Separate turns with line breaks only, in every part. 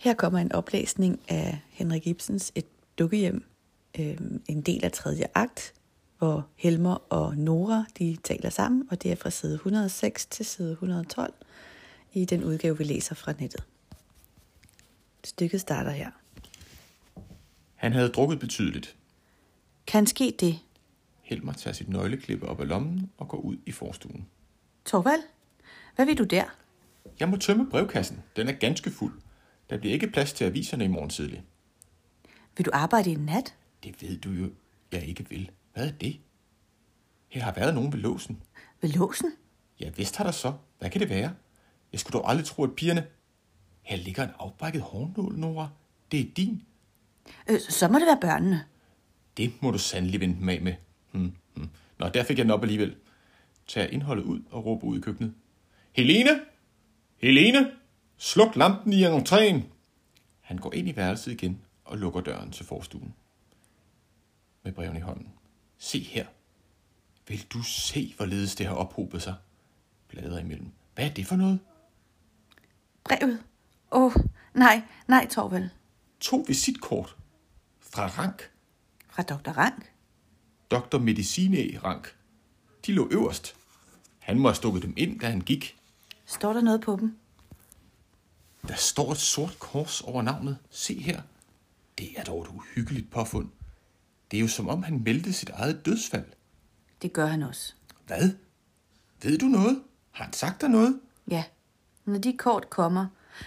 Her kommer en oplæsning af Henrik Ibsens Et dukkehjem, øh, en del af tredje akt, hvor Helmer og Nora de taler sammen, og det er fra side 106 til side 112 i den udgave, vi læser fra nettet. Stykket starter her.
Han havde drukket betydeligt.
Kan ske det,
Helmer tager sit nøgleklippe op af lommen og går ud i forstuen.
Torvald? Hvad vil du der?
Jeg må tømme brevkassen. Den er ganske fuld. Der bliver ikke plads til aviserne i morgen tidlig.
Vil du arbejde i nat?
Det ved du jo, jeg ikke vil. Hvad er det? Her har været nogen ved låsen.
Ved låsen?
Ja, vist har der så. Hvad kan det være? Jeg skulle dog aldrig tro, at pigerne... Her ligger en afbrækket hornål, Nora. Det er din.
Øh, så må det være børnene.
Det må du sandelig vente med med. Hmm, hmm. Nå, der fik jeg den op alligevel. Tag indholdet ud og råber ud i køkkenet. Helene! Helene! Sluk lampen i entréen! Han går ind i værelset igen og lukker døren til forstuen. Med breven i hånden. Se her. Vil du se, hvorledes det har ophobet sig? Bladrer imellem. Hvad er det for noget?
Brevet? Åh, oh, nej, nej, Torvald.
To visitkort. Fra Rank.
Fra Dr. Rank?
Dr. Medicine Rank. De lå øverst. Han må have stukket dem ind, da han gik.
Står der noget på dem?
Der står et sort kors over navnet. Se her. Det er dog et uhyggeligt påfund. Det er jo som om, han meldte sit eget dødsfald.
Det gør han også.
Hvad? Ved du noget? Har han sagt dig noget?
Ja, når de kort kommer,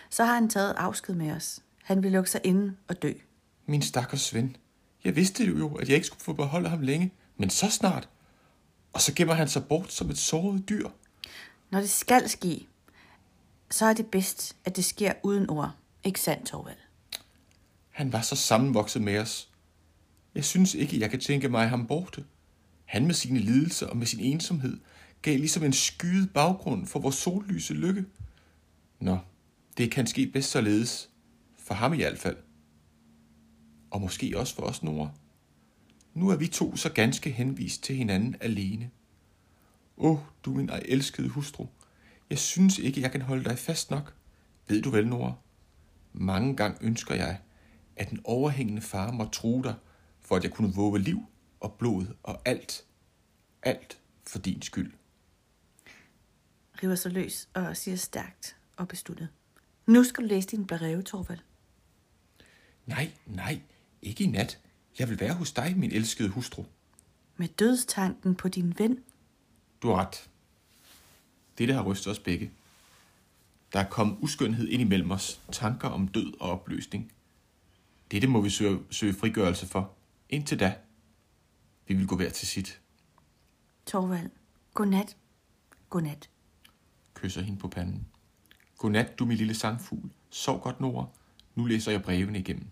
så har han taget afsked med os. Han vil lukke sig inde og dø.
Min stakkels ven. Jeg vidste jo, at jeg ikke skulle få beholde ham længe, men så snart. Og så gemmer han sig bort som et såret dyr.
Når det skal ske, så er det bedst, at det sker uden ord. Ikke sandt, Torvald?
Han var så sammenvokset med os. Jeg synes ikke, jeg kan tænke mig ham borte. Han med sine lidelser og med sin ensomhed gav ligesom en skyet baggrund for vores sollyse lykke. Nå, det kan ske bedst således. For ham i hvert fald. Og måske også for os, Nora. Nu er vi to så ganske henvist til hinanden alene. Åh, oh, du min ej elskede hustru. Jeg synes ikke, jeg kan holde dig fast nok. Ved du vel, Nora? Mange gange ønsker jeg, at den overhængende far må true dig, for at jeg kunne våge liv og blod og alt. Alt for din skyld.
River sig løs og siger stærkt og besluttet. Nu skal du læse din breve, Torvald.
Nej, nej, ikke i nat. Jeg vil være hos dig, min elskede hustru.
Med dødstanken på din ven.
Du har ret. Dette har rystet os begge. Der er kommet uskønhed ind imellem os, tanker om død og opløsning. Dette må vi søge, søge frigørelse for. Indtil da. Vi vil gå hver til sit.
Torvald, godnat. Godnat.
Kysser hende på panden. Godnat, du min lille sangfugl. Sov godt, Nora. Nu læser jeg brevene igennem.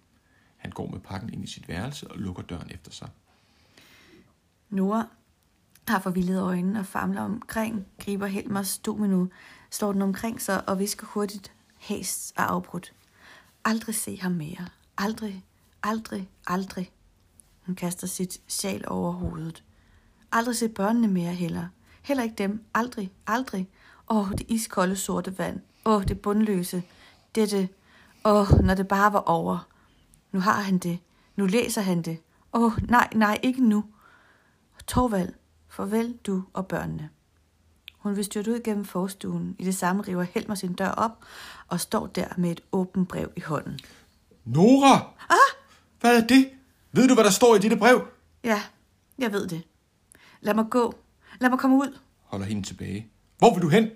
Han går med pakken ind i sit værelse og lukker døren efter sig.
Nora har forvildet øjnene og famler omkring, griber Helmers domino, slår den omkring sig og visker hurtigt, hast og afbrudt. Aldrig se ham mere. Aldrig, aldrig, aldrig. Hun kaster sit sjal over hovedet. Aldrig se børnene mere heller. Heller ikke dem. Aldrig, aldrig. Åh, det iskolde sorte vand. Åh, det bundløse. Dette. Åh, når det bare var over. Nu har han det. Nu læser han det. Åh, nej, nej, ikke nu. Torvald, farvel du og børnene. Hun vil styrte ud gennem forstuen. I det samme river Helmer sin dør op og står der med et åbent brev i hånden.
Nora!
Ah!
Hvad er det? Ved du, hvad der står i dette brev?
Ja, jeg ved det. Lad mig gå. Lad mig komme ud.
Holder hende tilbage. Hvor vil du hen?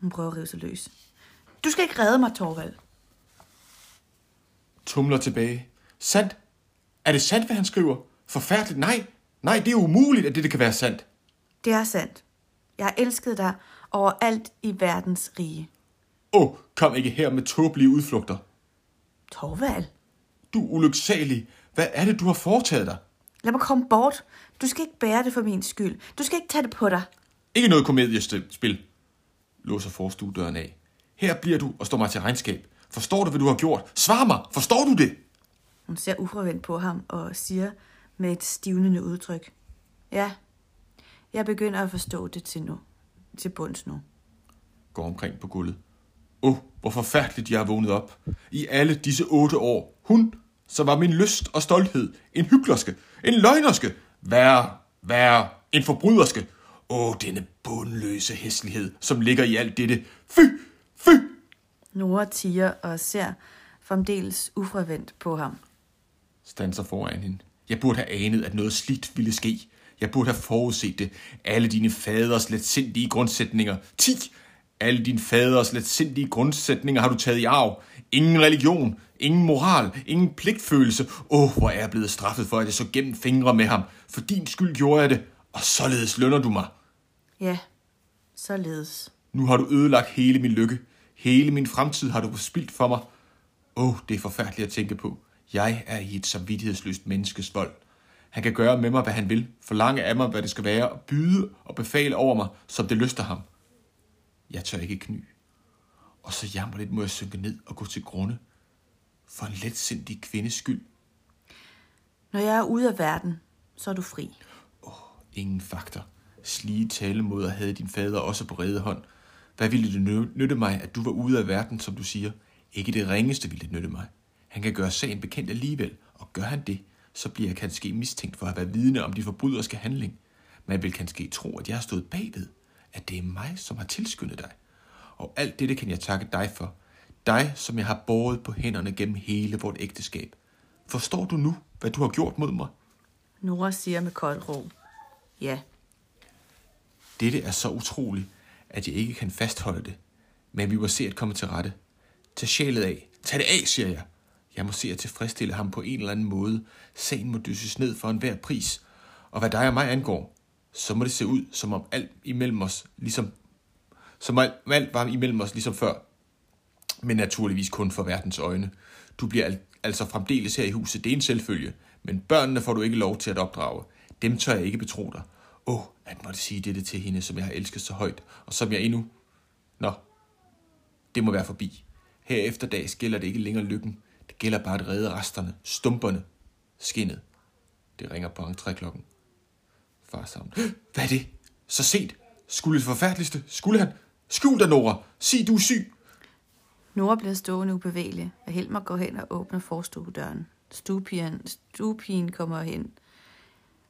Hun prøver at rive sig løs. Du skal ikke redde mig, Torvald.
Tumler tilbage. Sandt? Er det sandt, hvad han skriver? Forfærdeligt? Nej. Nej, det er umuligt, at det kan være sandt.
Det er sandt. Jeg elsket dig over alt i verdens rige.
Åh, oh, kom ikke her med tåbelige udflugter.
Torvald,
Du ulyksalig. Hvad er det, du har foretaget dig?
lad mig komme bort. Du skal ikke bære det for min skyld. Du skal ikke tage det på dig.
Ikke noget komediespil. Låser forstuedøren af. Her bliver du og står mig til regnskab. Forstår du, hvad du har gjort? Svar mig! Forstår du det?
Hun ser uforvendt på ham og siger med et stivnende udtryk. Ja, jeg begynder at forstå det til nu. Til bunds nu.
Går omkring på gulvet. Åh, oh, hvor forfærdeligt jeg er vågnet op. I alle disse otte år. Hun, så var min lyst og stolthed. En hyggelerske. En løgnerske. Værre, værre. En forbryderske. Åh, denne bundløse hæslighed, som ligger i alt dette. Fy, fy!
Nora tiger og ser fremdeles ufravendt på ham.
Stanser foran hende. Jeg burde have anet, at noget slidt ville ske. Jeg burde have forudset det. Alle dine faders letsindige grundsætninger. 10. Alle dine faders letsindige grundsætninger har du taget i arv. Ingen religion, ingen moral, ingen pligtfølelse. Åh, oh, hvor er jeg blevet straffet for, at jeg så gennem fingre med ham. For din skyld gjorde jeg det, og således lønner du mig.
Ja, således.
Nu har du ødelagt hele min lykke. Hele min fremtid har du spildt for mig. Åh, oh, det er forfærdeligt at tænke på. Jeg er i et samvittighedsløst menneskes vold. Han kan gøre med mig, hvad han vil, forlange af mig, hvad det skal være, og byde og befale over mig, som det lyster ham. Jeg tør ikke kny. Og så jammerligt må jeg synke ned og gå til grunde. For en letsindig kvindes skyld.
Når jeg er ude af verden, så er du fri.
Åh, oh, ingen fakter. Slige talemåder havde din fader også på rede hånd. Hvad ville det nytte mig, at du var ude af verden, som du siger? Ikke det ringeste ville det nytte mig. Han kan gøre sagen bekendt alligevel, og gør han det, så bliver jeg kanskje mistænkt for at være vidne om de forbryderske handling. Man vil kanskje tro, at jeg har stået bagved, at det er mig, som har tilskyndet dig. Og alt dette kan jeg takke dig for. Dig, som jeg har båret på hænderne gennem hele vort ægteskab. Forstår du nu, hvad du har gjort mod mig?
Nora siger med kold ro. Ja.
Dette er så utroligt, at jeg ikke kan fastholde det. Men vi må se at komme til rette. Tag sjælet af. Tag det af, siger jeg. Jeg må se at tilfredsstille ham på en eller anden måde. Sagen må dysses ned for enhver pris. Og hvad dig og mig angår, så må det se ud, som om alt imellem os, ligesom, som alt, alt var imellem os ligesom før. Men naturligvis kun for verdens øjne. Du bliver al, altså fremdeles her i huset, det er en selvfølge. Men børnene får du ikke lov til at opdrage. Dem tør jeg ikke betro dig. Åh, oh, at måtte sige dette til hende, som jeg har elsket så højt, og som jeg endnu... Nå, det må være forbi. Her efter dag gælder det ikke længere lykken. Gælder bare at redde resterne, stumperne, skinnet. Det ringer på entréklokken. Far savn. Hvad er det? Så set. Skulle det forfærdeligste? Skulle han? Skjul dig, Nora. Sig, du er syg.
Nora bliver stående ubevægelig, og Helmer går hen og åbner forstuedøren. Stuepigen, stuepigen kommer hen.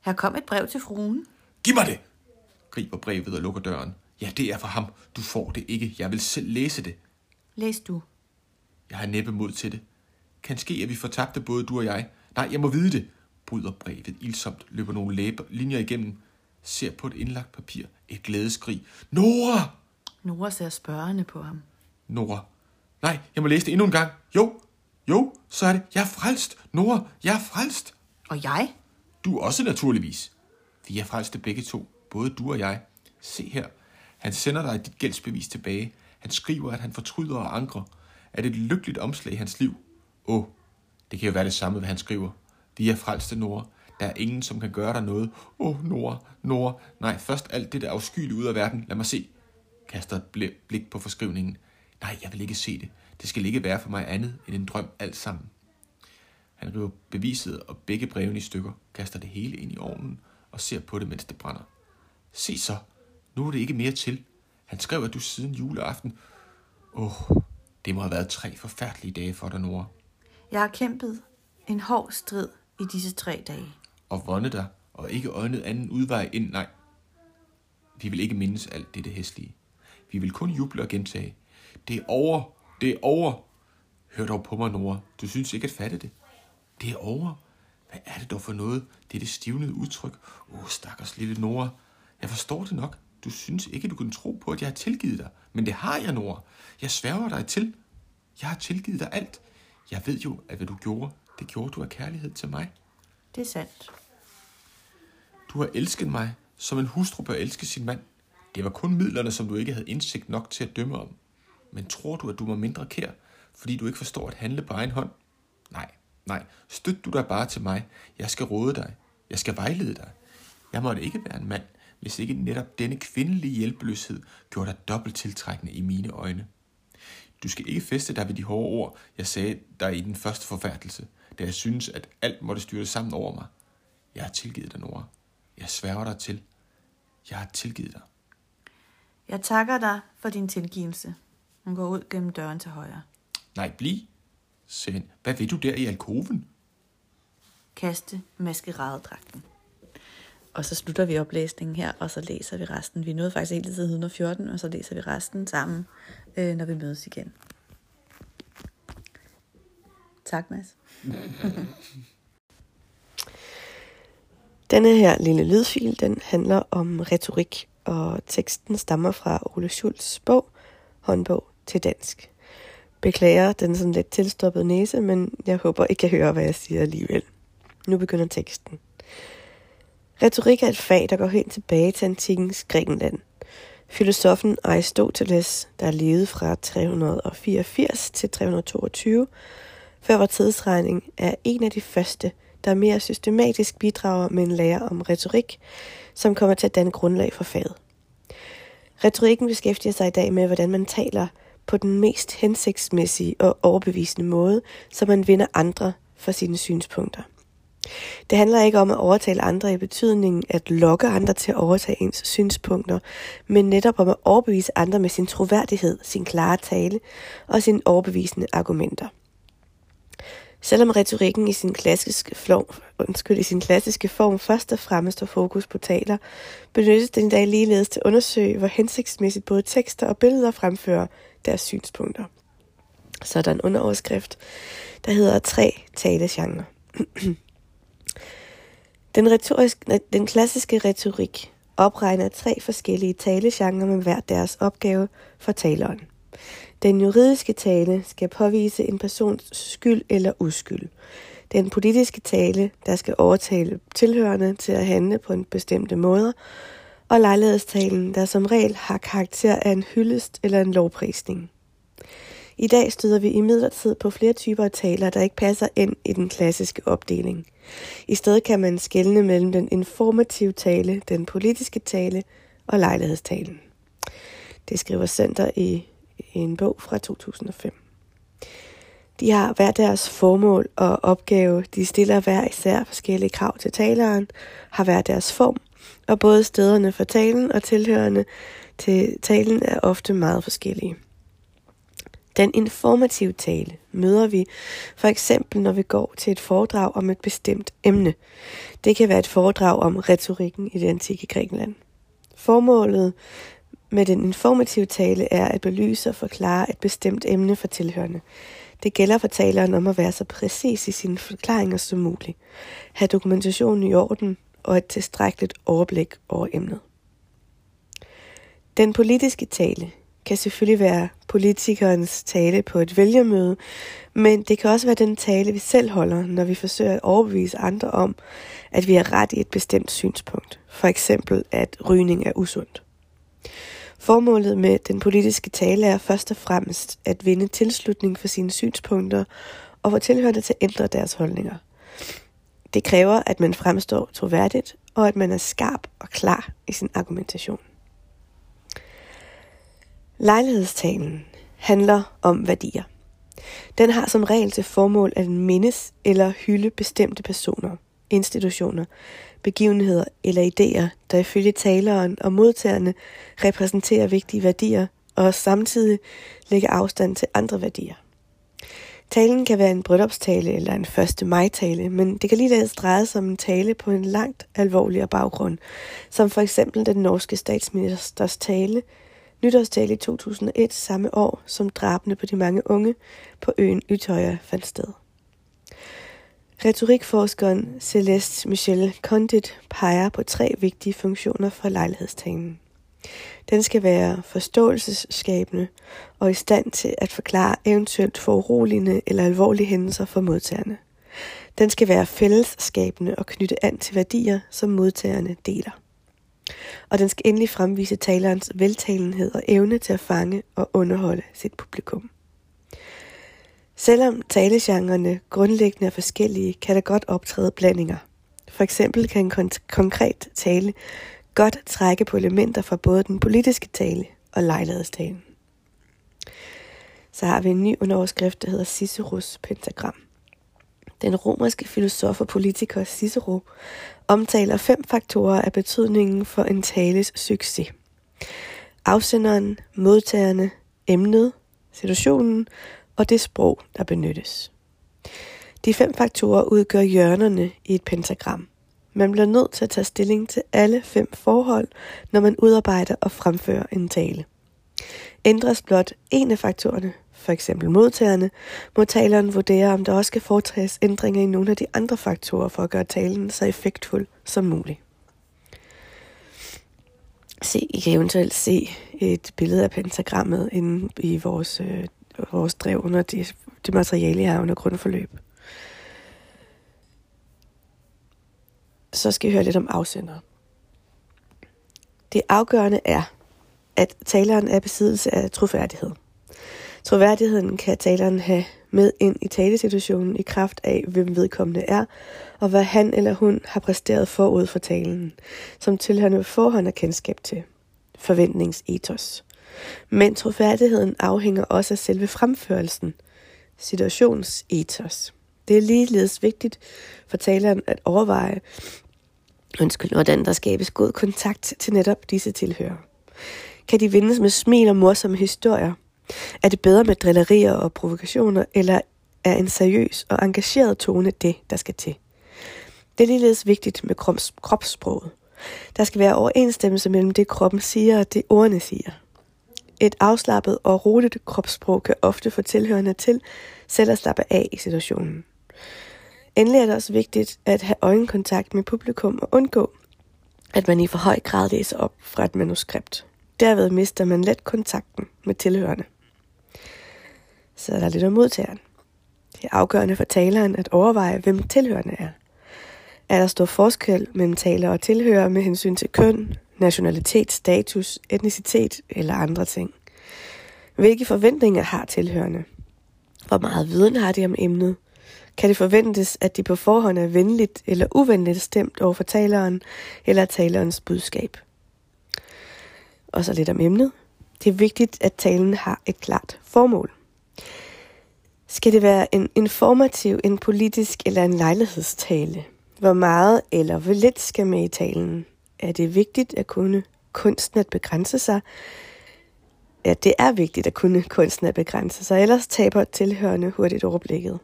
Her kom et brev til fruen.
Giv mig det! Griber brevet og lukker døren. Ja, det er for ham. Du får det ikke. Jeg vil selv læse det.
Læs du.
Jeg har næppe mod til det. Kan ske, at vi fortabte både du og jeg. Nej, jeg må vide det. Bryder brevet ildsomt, løber nogle læber, linjer igennem, ser på et indlagt papir, et glædeskrig. Nora!
Nora ser spørgende på ham.
Nora. Nej, jeg må læse det endnu en gang. Jo, jo, så er det. Jeg er frelst. Nora, jeg er frelst.
Og jeg?
Du også naturligvis. Vi er frelste begge to, både du og jeg. Se her. Han sender dig dit gældsbevis tilbage. Han skriver, at han fortryder og angrer. Er det et lykkeligt omslag i hans liv? Åh, det kan jo være det samme, hvad han skriver. Vi er frelste, Nora. Der er ingen, som kan gøre dig noget. Åh, Nora, Nora. Nej, først alt det der afskyelige ud af verden. Lad mig se. Kaster et blik på forskrivningen. Nej, jeg vil ikke se det. Det skal ikke være for mig andet end en drøm alt sammen. Han river beviset og begge brevene i stykker, kaster det hele ind i ovnen og ser på det, mens det brænder. Se så, nu er det ikke mere til. Han skrev, at du siden juleaften... Åh, oh, det må have været tre forfærdelige dage for dig, Nora.
Jeg har kæmpet en hård strid i disse tre dage.
Og vondet dig, og ikke øjnet anden udvej ind, nej. Vi vil ikke mindes alt det hæslige. Vi vil kun juble og gentage. Det er over, det er over. Hør dog på mig, Nora. Du synes ikke at fatte det. Det er over. Hvad er det dog for noget? Det er det stivnede udtryk. Åh, oh, stakkers lille Nora. Jeg forstår det nok. Du synes ikke, du kan tro på, at jeg har tilgivet dig. Men det har jeg, Nora. Jeg sværger dig til. Jeg har tilgivet dig alt. Jeg ved jo, at hvad du gjorde, det gjorde du af kærlighed til mig.
Det er sandt.
Du har elsket mig, som en hustru bør elske sin mand. Det var kun midlerne, som du ikke havde indsigt nok til at dømme om. Men tror du, at du var mindre kær, fordi du ikke forstår at handle på egen hånd? Nej, nej. Støt du dig bare til mig. Jeg skal råde dig. Jeg skal vejlede dig. Jeg måtte ikke være en mand, hvis ikke netop denne kvindelige hjælpeløshed gjorde dig dobbelt tiltrækkende i mine øjne. Du skal ikke feste dig ved de hårde ord, jeg sagde dig i den første forfærdelse, da jeg synes, at alt måtte styre sammen over mig. Jeg har tilgivet dig, Nora. Jeg sværger dig til. Jeg har tilgivet dig.
Jeg takker dig for din tilgivelse. Hun går ud gennem døren til højre.
Nej, bliv. Svend, hvad vil du der i alkoven?
Kaste maskeradedragten. Og så slutter vi oplæsningen her, og så læser vi resten. Vi nåede faktisk helt til 114, og så læser vi resten sammen, øh, når vi mødes igen. Tak, Mads.
Denne her lille lydfil, den handler om retorik, og teksten stammer fra Ole Schultz bog, håndbog til dansk. Beklager den sådan lidt tilstoppede næse, men jeg håber I kan høre, hvad jeg siger alligevel. Nu begynder teksten. Retorik er et fag, der går helt tilbage til antikkens Grækenland. Filosofen Aristoteles, der levede fra 384 til 322, før vores tidsregning, er en af de første, der mere systematisk bidrager med en lære om retorik, som kommer til at danne grundlag for faget. Retorikken beskæftiger sig i dag med, hvordan man taler på den mest hensigtsmæssige og overbevisende måde, så man vinder andre for sine synspunkter. Det handler ikke om at overtale andre i betydningen at lokke andre til at overtage ens synspunkter, men netop om at overbevise andre med sin troværdighed, sin klare tale og sine overbevisende argumenter. Selvom retorikken i sin klassiske form, undskyld, i sin klassiske form først og fremmest har fokus på taler, benyttes den i dag ligeledes til at undersøge, hvor hensigtsmæssigt både tekster og billeder fremfører deres synspunkter. Så er der en underoverskrift, der hedder tre talegenre. den, retorisk, den klassiske retorik opregner tre forskellige talegenre med hver deres opgave for taleren. Den juridiske tale skal påvise en persons skyld eller uskyld. Den politiske tale, der skal overtale tilhørende til at handle på en bestemt måde, og lejlighedstalen, der som regel har karakter af en hyldest eller en lovprisning. I dag støder vi i på flere typer af taler, der ikke passer ind i den klassiske opdeling. I stedet kan man skelne mellem den informative tale, den politiske tale og lejlighedstalen. Det skriver Center i en bog fra 2005. De har hver deres formål og opgave. De stiller hver især forskellige krav til taleren, har hver deres form, og både stederne for talen og tilhørende til talen er ofte meget forskellige. Den informative tale møder vi for eksempel, når vi går til et foredrag om et bestemt emne. Det kan være et foredrag om retorikken i det antikke Grækenland. Formålet med den informative tale er at belyse og forklare et bestemt emne for tilhørende. Det gælder for taleren om at være så præcis i sine forklaringer som muligt, have dokumentationen i orden og et tilstrækkeligt overblik over emnet. Den politiske tale kan selvfølgelig være politikernes tale på et vælgermøde, men det kan også være den tale, vi selv holder, når vi forsøger at overbevise andre om, at vi har ret i et bestemt synspunkt. For eksempel, at rygning er usundt. Formålet med den politiske tale er først og fremmest at vinde tilslutning for sine synspunkter og få tilhørende til at ændre deres holdninger. Det kræver, at man fremstår troværdigt, og at man er skarp og klar i sin argumentation. Lejlighedstalen handler om værdier. Den har som regel til formål at mindes eller hylde bestemte personer, institutioner, begivenheder eller idéer, der ifølge taleren og modtagerne repræsenterer vigtige værdier og samtidig lægger afstand til andre værdier. Talen kan være en bryllupstale eller en 1. maj-tale, men det kan ligeledes dreje sig om en tale på en langt alvorligere baggrund, som for eksempel den norske statsministers tale, nytårstale i 2001 samme år, som drabene på de mange unge på øen Utøya fandt sted. Retorikforskeren Celeste Michelle Condit peger på tre vigtige funktioner for lejlighedstalen. Den skal være forståelsesskabende og i stand til at forklare eventuelt foruroligende eller alvorlige hændelser for modtagerne. Den skal være fællesskabende og knytte an til værdier, som modtagerne deler. Og den skal endelig fremvise talerens veltalenhed og evne til at fange og underholde sit publikum. Selvom talegenrerne grundlæggende er forskellige, kan der godt optræde blandinger. For eksempel kan en kon- konkret tale godt trække på elementer fra både den politiske tale og lejlighedstalen. Så har vi en ny underoverskrift, der hedder Ciceros pentagram. Den romerske filosof og politiker Cicero omtaler fem faktorer af betydningen for en tales succes. Afsenderen, modtagerne, emnet, situationen og det sprog, der benyttes. De fem faktorer udgør hjørnerne i et pentagram. Man bliver nødt til at tage stilling til alle fem forhold, når man udarbejder og fremfører en tale. Ændres blot en af faktorerne, for eksempel modtagerne, må taleren vurdere, om der også skal foretages ændringer i nogle af de andre faktorer for at gøre talen så effektfuld som muligt. Se, I kan eventuelt se et billede af pentagrammet inde i vores, øh, vores drev under det, det materiale, jeg har under grundforløb. Så skal I høre lidt om afsender. Det afgørende er, at taleren er besiddelse af troværdighed. Troværdigheden kan taleren have med ind i talesituationen i kraft af, hvem vedkommende er, og hvad han eller hun har præsteret forud for talen, som tilhørende forhånd er kendskab til. Forventningsetos. Men troværdigheden afhænger også af selve fremførelsen, situationsetos. Det er ligeledes vigtigt for taleren at overveje, undskyld, hvordan der skabes god kontakt til netop disse tilhører. Kan de vindes med smil og morsomme historier? Er det bedre med drillerier og provokationer, eller er en seriøs og engageret tone det, der skal til? Det er ligeledes vigtigt med krops, kropssproget. Der skal være overensstemmelse mellem det, kroppen siger og det, ordene siger. Et afslappet og roligt kropssprog kan ofte få tilhørende til selv at slappe af i situationen. Endelig er det også vigtigt at have øjenkontakt med publikum og undgå, at man i for høj grad læser op fra et manuskript. Derved mister man let kontakten med tilhørende. Så er der lidt om modtageren. Det er afgørende for taleren at overveje, hvem tilhørende er. Er der stor forskel mellem taler og tilhører med hensyn til køn, nationalitet, status, etnicitet eller andre ting? Hvilke forventninger har tilhørende? Hvor meget viden har de om emnet? Kan det forventes, at de på forhånd er venligt eller uvenligt stemt over for taleren eller talerens budskab? Og så lidt om emnet. Det er vigtigt, at talen har et klart formål. Skal det være en informativ, en politisk eller en lejlighedstale? Hvor meget eller hvor lidt skal med i talen? Er det vigtigt at kunne kunsten at begrænse sig? Ja, det er vigtigt at kunne kunsten at begrænse sig, ellers taber tilhørende hurtigt overblikket.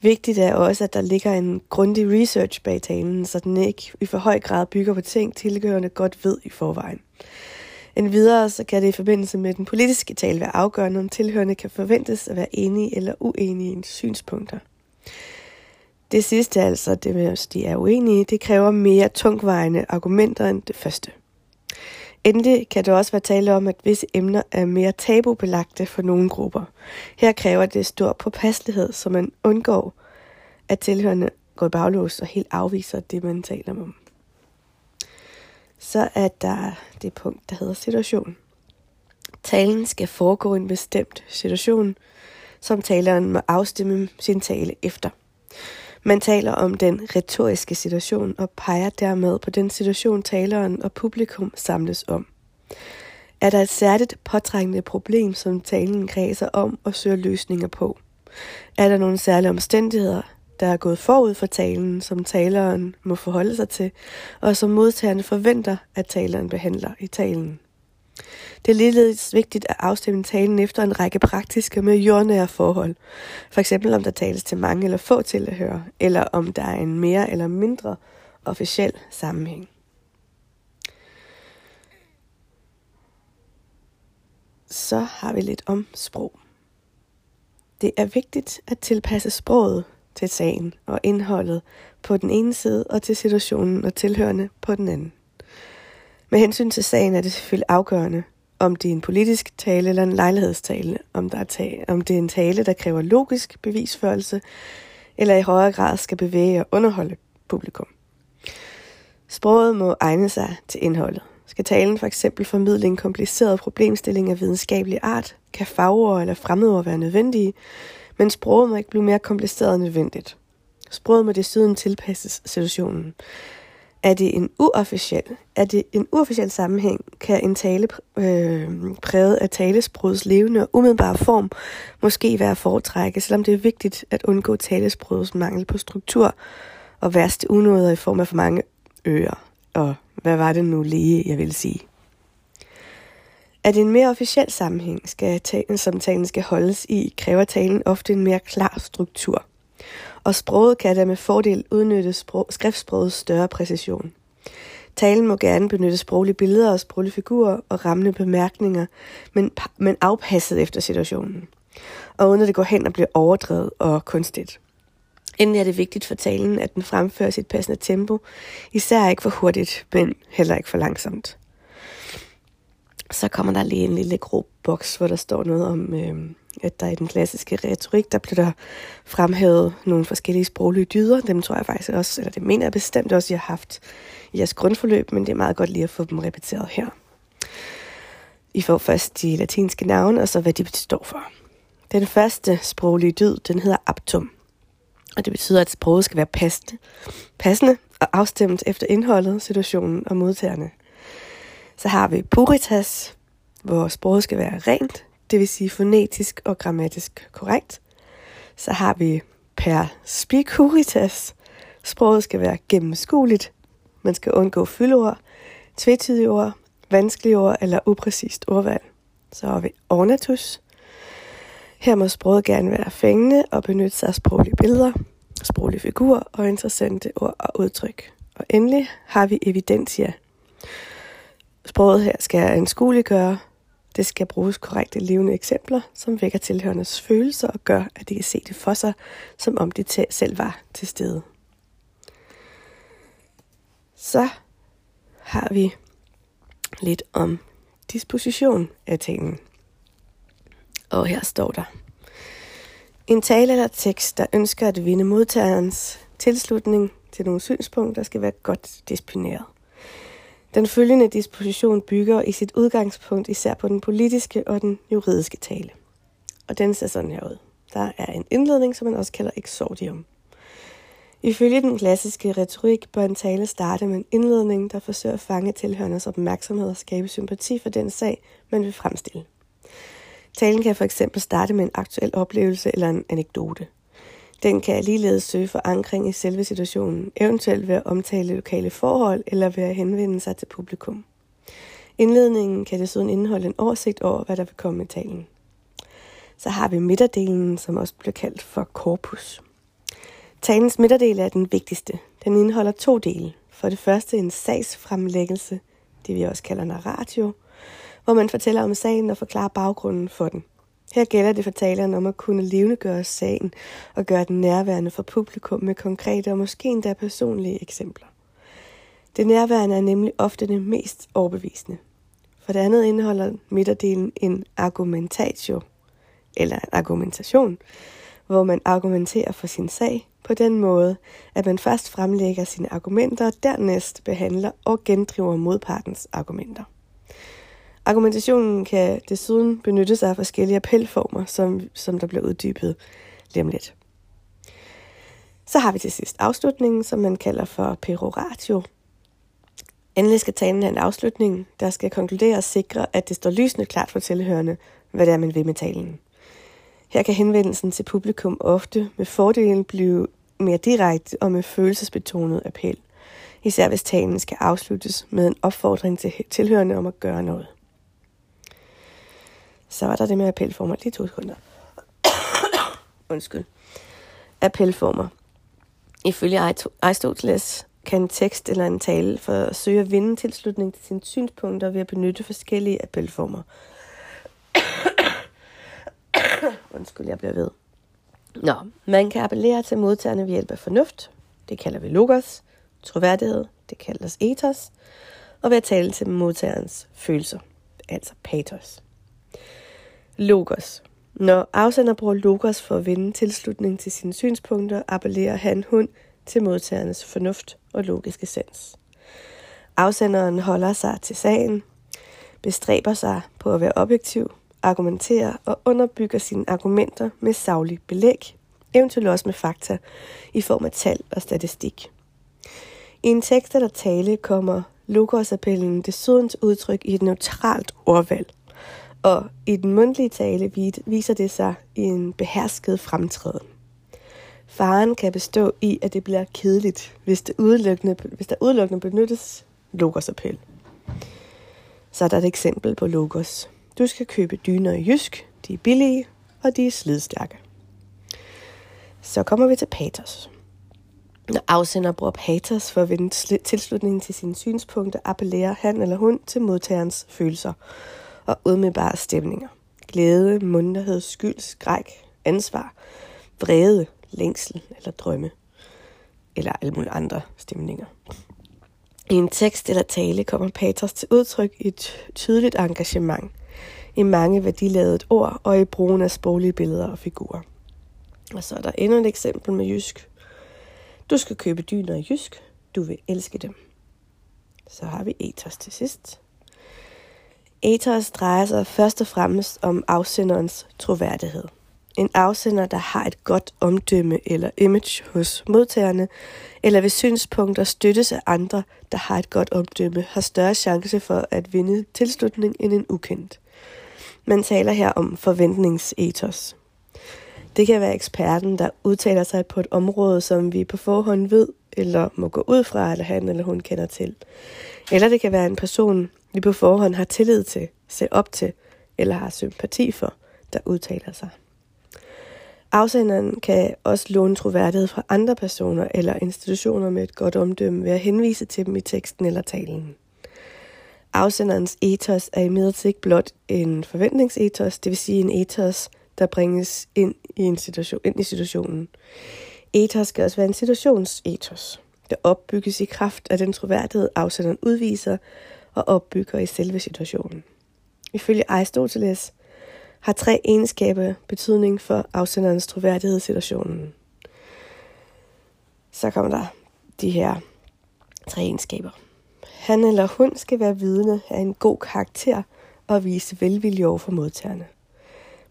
Vigtigt er også, at der ligger en grundig research bag talen, så den ikke i for høj grad bygger på ting, tilhørende godt ved i forvejen. Endvidere så kan det i forbindelse med den politiske tale være afgørende, om tilhørende kan forventes at være enige eller uenige i synspunkter. Det sidste, altså det med, at de er uenige, det kræver mere tungvejende argumenter end det første. Endelig kan det også være tale om, at visse emner er mere tabubelagte for nogle grupper. Her kræver det stor påpasselighed, så man undgår, at tilhørende går i baglås og helt afviser det, man taler om. Så er der det punkt, der hedder situation. Talen skal foregå i en bestemt situation, som taleren må afstemme sin tale efter. Man taler om den retoriske situation og peger dermed på den situation, taleren og publikum samles om. Er der et særligt påtrængende problem, som talen kredser om og søger løsninger på? Er der nogle særlige omstændigheder, der er gået forud for talen, som taleren må forholde sig til, og som modtagerne forventer, at taleren behandler i talen? Det er ligeledes vigtigt at afstemme talen efter en række praktiske med jordnære forhold. For eksempel om der tales til mange eller få tilhører, eller om der er en mere eller mindre officiel sammenhæng. Så har vi lidt om sprog. Det er vigtigt at tilpasse sproget til sagen og indholdet på den ene side og til situationen og tilhørende på den anden. Med hensyn til sagen er det selvfølgelig afgørende, om det er en politisk tale eller en lejlighedstale, om, der er tale, om det er en tale, der kræver logisk bevisførelse, eller i højere grad skal bevæge og underholde publikum. Sproget må egne sig til indholdet. Skal talen for eksempel formidle en kompliceret problemstilling af videnskabelig art, kan fagord eller fremmedord være nødvendige, men sproget må ikke blive mere kompliceret end nødvendigt. Sproget må desuden tilpasses situationen. Er det en uofficiel, er det en uofficiel sammenhæng, kan en tale øh, præget af talesprogets levende og umiddelbare form måske være foretrækket, selvom det er vigtigt at undgå talesprogets mangel på struktur og værste unåder i form af for mange ører. Og hvad var det nu lige, jeg ville sige? At en mere officiel sammenhæng, skal talen, som talen skal holdes i, kræver talen ofte en mere klar struktur. Og sproget kan da med fordel udnytte sprog, skriftsprogets større præcision. Talen må gerne benytte sproglige billeder og sproglige figurer og rammende bemærkninger, men, men afpasset efter situationen. Og uden at det går hen og bliver overdrevet og kunstigt. Endelig er det vigtigt for talen, at den fremfører sit passende tempo, især ikke for hurtigt, men heller ikke for langsomt. Så kommer der lige en lille grå boks, hvor der står noget om, øh, at der i den klassiske retorik, der bliver der fremhævet nogle forskellige sproglige dyder. Dem tror jeg faktisk også, eller det mener jeg bestemt også, jeg har haft i jeres grundforløb, men det er meget godt lige at få dem repeteret her. I får først de latinske navne, og så hvad de står for. Den første sproglige dyd, den hedder aptum. Og det betyder, at sproget skal være passende, passende og afstemt efter indholdet, situationen og modtagerne. Så har vi puritas, hvor sproget skal være rent, det vil sige fonetisk og grammatisk korrekt. Så har vi per spicuritas, sproget skal være gennemskueligt, man skal undgå fyldord, tvetydige ord, vanskelige ord eller upræcist ordvalg. Så har vi ornatus, her må sproget gerne være fængende og benytte sig af sproglige billeder, sproglige figurer og interessante ord og udtryk. Og endelig har vi evidentia. Sproget her skal anskueliggøre. Det skal bruges korrekte levende eksempler, som vækker tilhørendes følelser og gør, at de kan se det for sig, som om de selv var til stede. Så har vi lidt om disposition af talen. Og her står der. En tale eller tekst, der ønsker at vinde modtagerens tilslutning til nogle synspunkter, skal være godt disponeret. Den følgende disposition bygger i sit udgangspunkt især på den politiske og den juridiske tale. Og den ser sådan her ud. Der er en indledning, som man også kalder exordium. Ifølge den klassiske retorik bør en tale starte med en indledning, der forsøger at fange tilhørendes opmærksomhed og skabe sympati for den sag, man vil fremstille. Talen kan for eksempel starte med en aktuel oplevelse eller en anekdote. Den kan ligeledes søge forankring i selve situationen, eventuelt ved at omtale lokale forhold eller ved at henvende sig til publikum. Indledningen kan desuden indeholde en oversigt over, hvad der vil komme i talen. Så har vi midterdelen, som også bliver kaldt for korpus. Talens midterdel er den vigtigste. Den indeholder to dele. For det første en sagsfremlæggelse, det vi også kalder narratio, hvor man fortæller om sagen og forklarer baggrunden for den. Her gælder det for taleren om at kunne levendegøre sagen og gøre den nærværende for publikum med konkrete og måske endda personlige eksempler. Det nærværende er nemlig ofte det mest overbevisende. For det andet indeholder midterdelen en argumentatio, eller en argumentation, hvor man argumenterer for sin sag på den måde, at man først fremlægger sine argumenter og dernæst behandler og gendriver modpartens argumenter. Argumentationen kan desuden benytte sig af forskellige appelformer, som, som der bliver uddybet lige om lidt. Så har vi til sidst afslutningen, som man kalder for peroratio. Endelig skal talen have en afslutning, der skal konkludere og sikre, at det står lysende klart for tilhørende, hvad det er, man vil med talen. Her kan henvendelsen til publikum ofte med fordelen blive mere direkte og med følelsesbetonet appel, især hvis talen skal afsluttes med en opfordring til tilhørende om at gøre noget. Så var der det med appelformer. Lige to sekunder. Undskyld. Appelformer. Ifølge Aristoteles kan en tekst eller en tale forsøge at vinde tilslutning til sine synspunkter ved at benytte forskellige appelformer. Undskyld, jeg bliver ved. Nå, man kan appellere til modtagerne ved hjælp af fornuft. Det kalder vi logos. Troværdighed. Det kaldes ethos. Og ved at tale til modtagerens følelser. Altså pathos. Logos. Når afsender bruger logos for at vinde tilslutning til sine synspunkter, appellerer han hun til modtagernes fornuft og logiske sans. Afsenderen holder sig til sagen, bestræber sig på at være objektiv, argumenterer og underbygger sine argumenter med saglig belæg, eventuelt også med fakta i form af tal og statistik. I en tekst eller tale kommer logosappellen desuden til udtryk i et neutralt ordvalg, og i den mundtlige tale viser det sig i en behersket fremtræden. Faren kan bestå i, at det bliver kedeligt, hvis, det udelukkende, hvis der udelukkende benyttes logosappel. Så er der et eksempel på logos. Du skal købe dyner i jysk. De er billige, og de er slidstærke. Så kommer vi til patos. Når afsender bruger patos for at vinde tilslutningen til sine synspunkter, appellerer han eller hun til modtagerens følelser og umiddelbare stemninger. Glæde, munterhed, skyld, skræk, ansvar, vrede, længsel eller drømme. Eller alle mulige andre stemninger. I en tekst eller tale kommer patos til udtryk i et tydeligt engagement, i mange værdiladet ord og i brugen af sproglige billeder og figurer. Og så er der endnu et eksempel med jysk. Du skal købe dyner i jysk. Du vil elske dem. Så har vi ethos til sidst. Ethos drejer sig først og fremmest om afsenderens troværdighed. En afsender, der har et godt omdømme eller image hos modtagerne, eller ved synspunkter støttes af andre, der har et godt omdømme, har større chance for at vinde tilslutning end en ukendt. Man taler her om forventningsetos. Det kan være eksperten, der udtaler sig på et område, som vi på forhånd ved, eller må gå ud fra, at han eller hun kender til. Eller det kan være en person, vi på forhånd har tillid til, ser op til, eller har sympati for, der udtaler sig. Afsenderen kan også låne troværdighed fra andre personer eller institutioner med et godt omdømme ved at henvise til dem i teksten eller talen. Afsenderens ethos er imidlertid ikke blot en forventningsethos, det vil sige en ethos, der bringes ind i, en situation, ind i situationen. Ethos skal også være en situationsethos, der opbygges i kraft af den troværdighed, afsenderen udviser og opbygger i selve situationen. Ifølge Aristoteles har tre egenskaber betydning for afsenderens troværdighed i situationen. Så kommer der de her tre egenskaber. Han eller hun skal være vidne af en god karakter og vise velvilje over for modtagerne.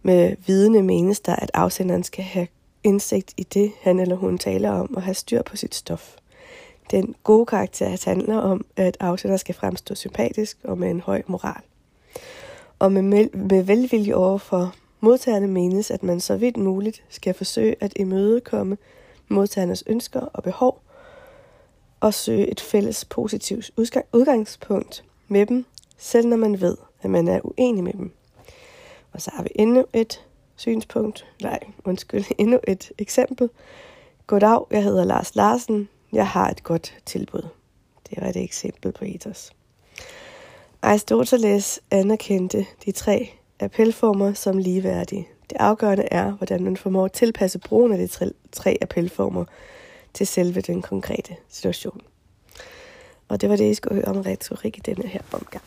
Med vidne menes der, at afsenderen skal have indsigt i det, han eller hun taler om, og have styr på sit stof. Den gode karakter handler om, at afsender skal fremstå sympatisk og med en høj moral. Og med, med velvilje overfor modtagerne menes, at man så vidt muligt skal forsøge at imødekomme modtagernes ønsker og behov, og søge et fælles positivt udgangspunkt med dem, selv når man ved, at man er uenig med dem. Og så har vi endnu et synspunkt, nej, undskyld, endnu et eksempel. Goddag, jeg hedder Lars Larsen, jeg har et godt tilbud. Det var et eksempel på ethos. Aristoteles anerkendte de tre appelformer som ligeværdige. Det afgørende er, hvordan man formår at tilpasse brugen af de tre, tre appelformer til selve den konkrete situation. Og det var det, I skulle høre om retorik i denne her omgang.